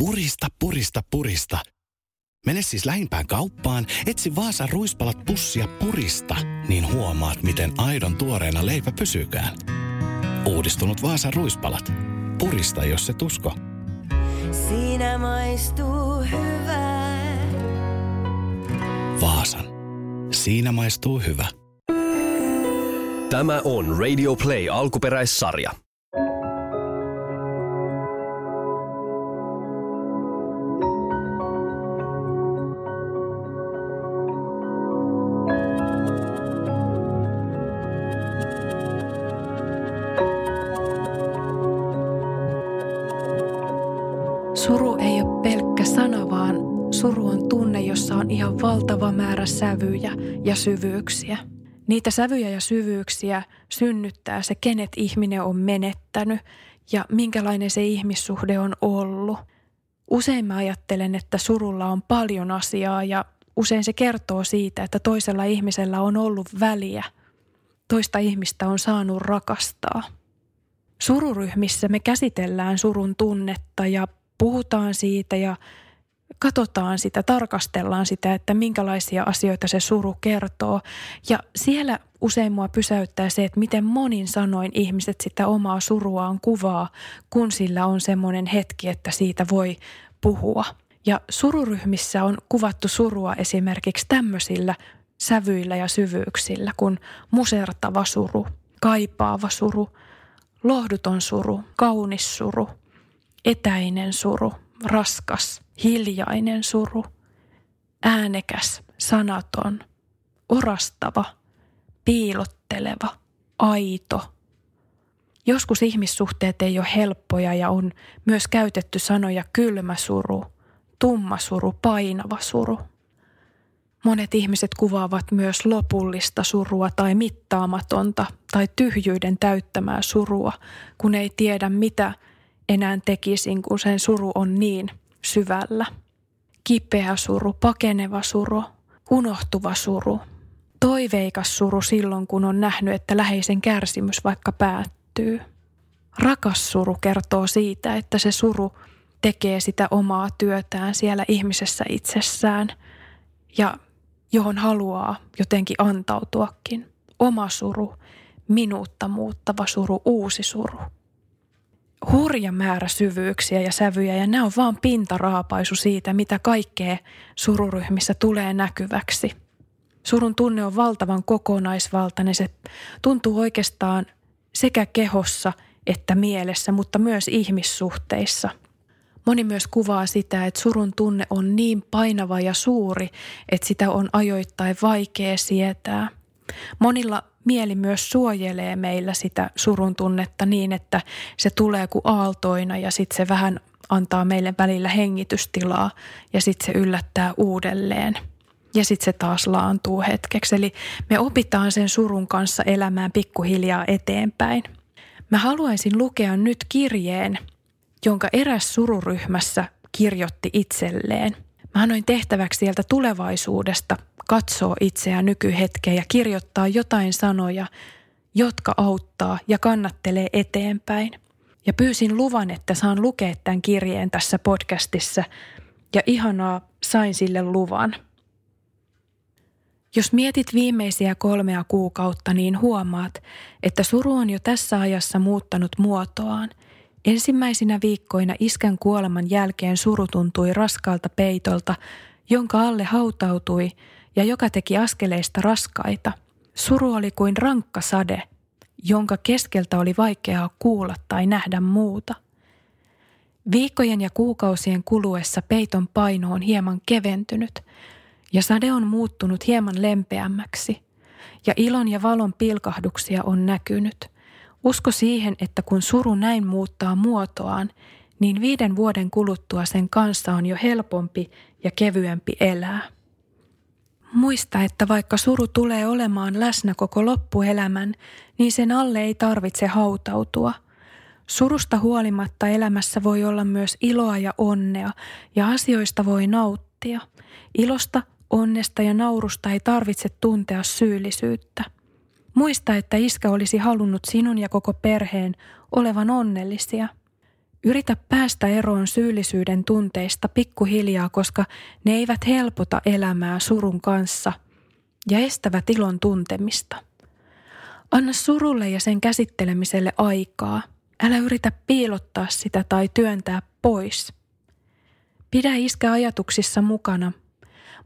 Purista, purista, purista. Mene siis lähimpään kauppaan, etsi Vaasan ruispalat pussia purista, niin huomaat, miten aidon tuoreena leipä pysykään. Uudistunut Vaasan ruispalat. Purista, jos se tusko. Siinä maistuu hyvää. Vaasan. Siinä maistuu hyvä. Tämä on Radio Play alkuperäissarja. Suru ei ole pelkkä sana, vaan suru on tunne, jossa on ihan valtava määrä sävyjä ja syvyyksiä. Niitä sävyjä ja syvyyksiä synnyttää se, kenet ihminen on menettänyt ja minkälainen se ihmissuhde on ollut. Usein mä ajattelen, että surulla on paljon asiaa ja usein se kertoo siitä, että toisella ihmisellä on ollut väliä. Toista ihmistä on saanut rakastaa. Sururyhmissä me käsitellään surun tunnetta ja puhutaan siitä ja katsotaan sitä, tarkastellaan sitä, että minkälaisia asioita se suru kertoo. Ja siellä usein mua pysäyttää se, että miten monin sanoin ihmiset sitä omaa suruaan kuvaa, kun sillä on semmoinen hetki, että siitä voi puhua. Ja sururyhmissä on kuvattu surua esimerkiksi tämmöisillä sävyillä ja syvyyksillä kuin musertava suru, kaipaava suru, lohduton suru, kaunis suru, etäinen suru, raskas, hiljainen suru, äänekäs, sanaton, orastava, piilotteleva, aito. Joskus ihmissuhteet ei ole helppoja ja on myös käytetty sanoja kylmä suru, tumma suru, painava suru. Monet ihmiset kuvaavat myös lopullista surua tai mittaamatonta tai tyhjyyden täyttämää surua, kun ei tiedä mitä enää tekisin, kun sen suru on niin syvällä. Kipeä suru, pakeneva suru, unohtuva suru, toiveikas suru silloin, kun on nähnyt, että läheisen kärsimys vaikka päättyy. Rakas suru kertoo siitä, että se suru tekee sitä omaa työtään siellä ihmisessä itsessään ja johon haluaa jotenkin antautuakin. Oma suru, minuutta muuttava suru, uusi suru hurja määrä syvyyksiä ja sävyjä ja nämä on vaan pintaraapaisu siitä, mitä kaikkea sururyhmissä tulee näkyväksi. Surun tunne on valtavan kokonaisvaltainen. Se tuntuu oikeastaan sekä kehossa että mielessä, mutta myös ihmissuhteissa. Moni myös kuvaa sitä, että surun tunne on niin painava ja suuri, että sitä on ajoittain vaikea sietää. Monilla mieli myös suojelee meillä sitä surun tunnetta niin, että se tulee kuin aaltoina ja sitten se vähän antaa meille välillä hengitystilaa ja sitten se yllättää uudelleen. Ja sitten se taas laantuu hetkeksi. Eli me opitaan sen surun kanssa elämään pikkuhiljaa eteenpäin. Mä haluaisin lukea nyt kirjeen, jonka eräs sururyhmässä kirjoitti itselleen. Mä annoin tehtäväksi sieltä tulevaisuudesta katsoo itseään nykyhetkeen ja kirjoittaa jotain sanoja, jotka auttaa ja kannattelee eteenpäin. Ja pyysin luvan, että saan lukea tämän kirjeen tässä podcastissa ja ihanaa sain sille luvan. Jos mietit viimeisiä kolmea kuukautta, niin huomaat, että suru on jo tässä ajassa muuttanut muotoaan. Ensimmäisinä viikkoina iskän kuoleman jälkeen suru tuntui raskaalta peitolta, jonka alle hautautui – ja joka teki askeleista raskaita. Suru oli kuin rankka sade, jonka keskeltä oli vaikeaa kuulla tai nähdä muuta. Viikkojen ja kuukausien kuluessa peiton paino on hieman keventynyt ja sade on muuttunut hieman lempeämmäksi ja ilon ja valon pilkahduksia on näkynyt. Usko siihen, että kun suru näin muuttaa muotoaan, niin viiden vuoden kuluttua sen kanssa on jo helpompi ja kevyempi elää. Muista, että vaikka suru tulee olemaan läsnä koko loppuelämän, niin sen alle ei tarvitse hautautua. Surusta huolimatta elämässä voi olla myös iloa ja onnea, ja asioista voi nauttia. Ilosta, onnesta ja naurusta ei tarvitse tuntea syyllisyyttä. Muista, että iskä olisi halunnut sinun ja koko perheen olevan onnellisia. Yritä päästä eroon syyllisyyden tunteista pikkuhiljaa, koska ne eivät helpota elämää surun kanssa ja estävät ilon tuntemista. Anna surulle ja sen käsittelemiselle aikaa. Älä yritä piilottaa sitä tai työntää pois. Pidä iskä ajatuksissa mukana,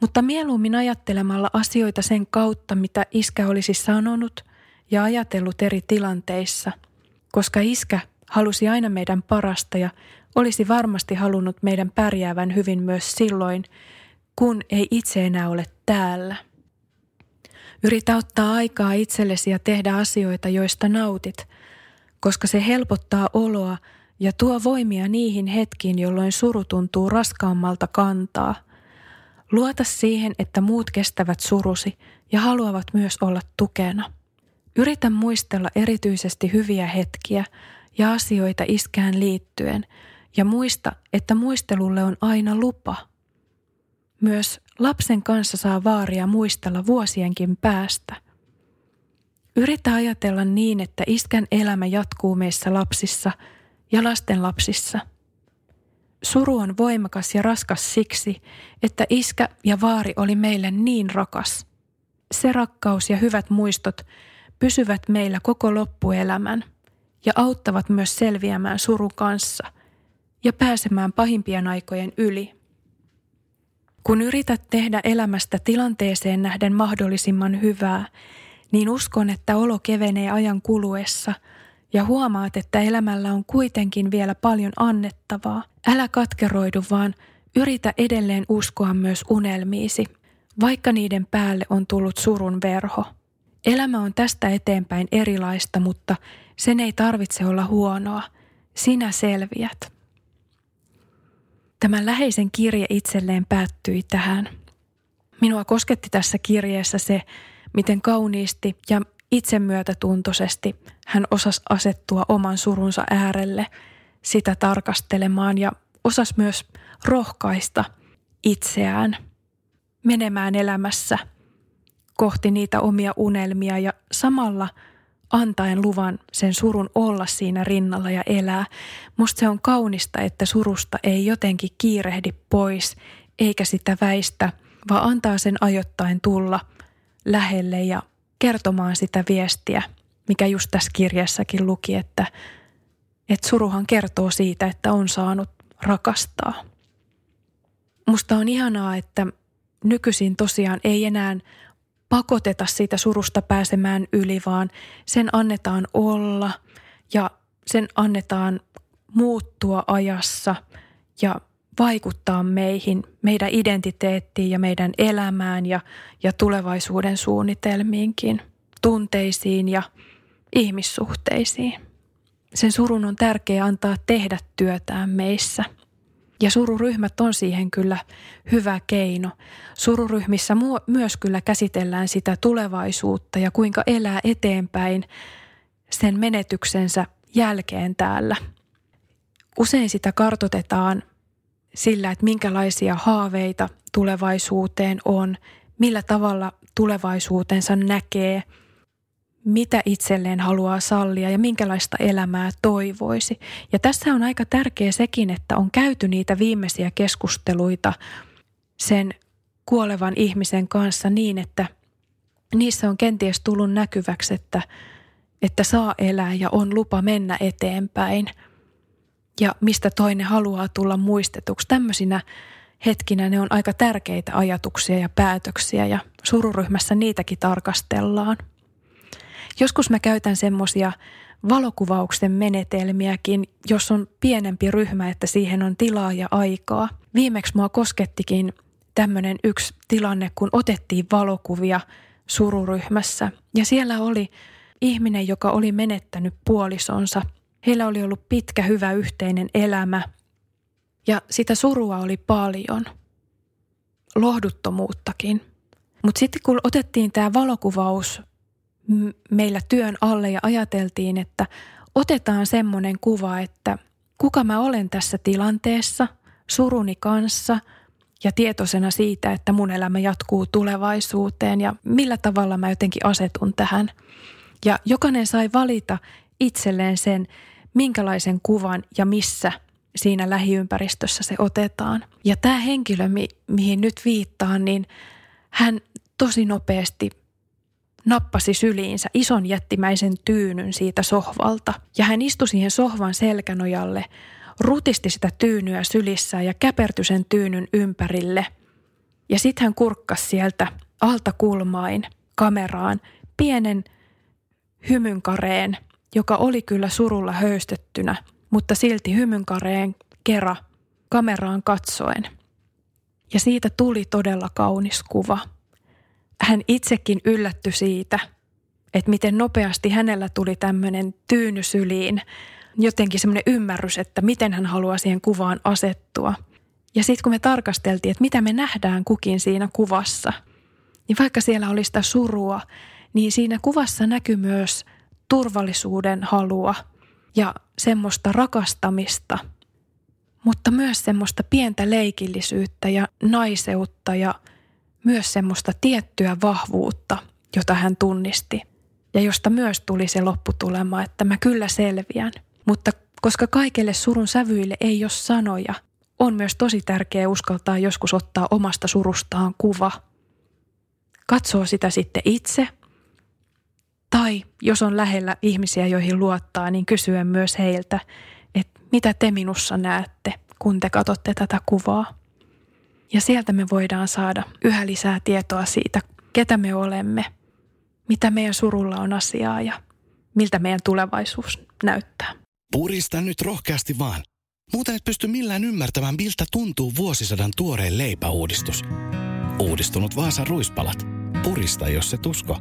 mutta mieluummin ajattelemalla asioita sen kautta, mitä iskä olisi sanonut ja ajatellut eri tilanteissa, koska iskä halusi aina meidän parasta ja olisi varmasti halunnut meidän pärjäävän hyvin myös silloin, kun ei itse enää ole täällä. Yritä ottaa aikaa itsellesi ja tehdä asioita, joista nautit, koska se helpottaa oloa ja tuo voimia niihin hetkiin, jolloin suru tuntuu raskaammalta kantaa. Luota siihen, että muut kestävät surusi ja haluavat myös olla tukena. Yritä muistella erityisesti hyviä hetkiä ja asioita iskään liittyen ja muista, että muistelulle on aina lupa. Myös lapsen kanssa saa vaaria muistella vuosienkin päästä. Yritä ajatella niin, että iskän elämä jatkuu meissä lapsissa ja lasten lapsissa. Suru on voimakas ja raskas siksi, että iskä ja vaari oli meille niin rakas. Se rakkaus ja hyvät muistot pysyvät meillä koko loppuelämän ja auttavat myös selviämään surun kanssa ja pääsemään pahimpien aikojen yli. Kun yrität tehdä elämästä tilanteeseen nähden mahdollisimman hyvää, niin uskon, että olo kevenee ajan kuluessa ja huomaat, että elämällä on kuitenkin vielä paljon annettavaa. Älä katkeroidu, vaan yritä edelleen uskoa myös unelmiisi, vaikka niiden päälle on tullut surun verho. Elämä on tästä eteenpäin erilaista, mutta sen ei tarvitse olla huonoa. Sinä selviät. Tämä läheisen kirje itselleen päättyi tähän. Minua kosketti tässä kirjeessä se, miten kauniisti ja itsemyötätuntoisesti hän osasi asettua oman surunsa äärelle sitä tarkastelemaan ja osasi myös rohkaista itseään menemään elämässä kohti niitä omia unelmia ja samalla – antaen luvan sen surun olla siinä rinnalla ja elää. Musta se on kaunista, että surusta ei jotenkin kiirehdi pois eikä sitä väistä, vaan antaa sen ajoittain tulla lähelle ja kertomaan sitä viestiä, mikä just tässä kirjassakin luki, että, että suruhan kertoo siitä, että on saanut rakastaa. Musta on ihanaa, että nykyisin tosiaan ei enää pakoteta siitä surusta pääsemään yli, vaan sen annetaan olla ja sen annetaan muuttua ajassa ja vaikuttaa meihin, meidän identiteettiin ja meidän elämään ja, ja tulevaisuuden suunnitelmiinkin, tunteisiin ja ihmissuhteisiin. Sen surun on tärkeää antaa tehdä työtään meissä – ja sururyhmät on siihen kyllä hyvä keino. Sururyhmissä myös kyllä käsitellään sitä tulevaisuutta ja kuinka elää eteenpäin sen menetyksensä jälkeen täällä. Usein sitä kartotetaan sillä, että minkälaisia haaveita tulevaisuuteen on, millä tavalla tulevaisuutensa näkee – mitä itselleen haluaa sallia ja minkälaista elämää toivoisi. Ja tässä on aika tärkeä sekin, että on käyty niitä viimeisiä keskusteluita sen kuolevan ihmisen kanssa niin, että niissä on kenties tullut näkyväksi, että, että saa elää ja on lupa mennä eteenpäin ja mistä toinen haluaa tulla muistetuksi. Tämmöisinä hetkinä ne on aika tärkeitä ajatuksia ja päätöksiä ja sururyhmässä niitäkin tarkastellaan. Joskus mä käytän semmoisia valokuvauksen menetelmiäkin, jos on pienempi ryhmä, että siihen on tilaa ja aikaa. Viimeksi mua koskettikin tämmöinen yksi tilanne, kun otettiin valokuvia sururyhmässä. Ja siellä oli ihminen, joka oli menettänyt puolisonsa. Heillä oli ollut pitkä, hyvä yhteinen elämä. Ja sitä surua oli paljon. Lohduttomuuttakin. Mutta sitten kun otettiin tämä valokuvaus meillä työn alle ja ajateltiin, että otetaan semmoinen kuva, että kuka mä olen tässä tilanteessa, suruni kanssa ja tietoisena siitä, että mun elämä jatkuu tulevaisuuteen ja millä tavalla mä jotenkin asetun tähän. Ja jokainen sai valita itselleen sen, minkälaisen kuvan ja missä siinä lähiympäristössä se otetaan. Ja tämä henkilö, mi- mihin nyt viittaan, niin hän tosi nopeasti nappasi syliinsä ison jättimäisen tyynyn siitä sohvalta. Ja hän istui siihen sohvan selkänojalle, rutisti sitä tyynyä sylissään ja käpertyi sen tyynyn ympärille. Ja sitten hän kurkkasi sieltä alta kulmain kameraan pienen hymynkareen, joka oli kyllä surulla höystettynä, mutta silti hymynkareen kera kameraan katsoen. Ja siitä tuli todella kaunis kuva. Hän itsekin yllätty siitä, että miten nopeasti hänellä tuli tämmöinen tyyny syliin, jotenkin semmoinen ymmärrys, että miten hän haluaa siihen kuvaan asettua. Ja sitten kun me tarkasteltiin, että mitä me nähdään kukin siinä kuvassa, niin vaikka siellä oli sitä surua, niin siinä kuvassa näkyy myös turvallisuuden halua ja semmoista rakastamista, mutta myös semmoista pientä leikillisyyttä ja naiseutta ja myös semmoista tiettyä vahvuutta, jota hän tunnisti ja josta myös tuli se lopputulema, että mä kyllä selviän. Mutta koska kaikille surun sävyille ei ole sanoja, on myös tosi tärkeää uskaltaa joskus ottaa omasta surustaan kuva. Katsoo sitä sitten itse tai jos on lähellä ihmisiä, joihin luottaa, niin kysyä myös heiltä, että mitä te minussa näette, kun te katsotte tätä kuvaa. Ja sieltä me voidaan saada yhä lisää tietoa siitä, ketä me olemme, mitä meidän surulla on asiaa ja miltä meidän tulevaisuus näyttää. Purista nyt rohkeasti vaan. Muuten et pysty millään ymmärtämään, miltä tuntuu vuosisadan tuoreen leipäuudistus. Uudistunut Vaasan ruispalat. Purista, jos se tusko.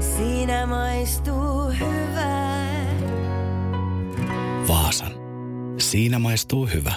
Siinä maistuu hyvää. Vaasan. Siinä maistuu hyvä.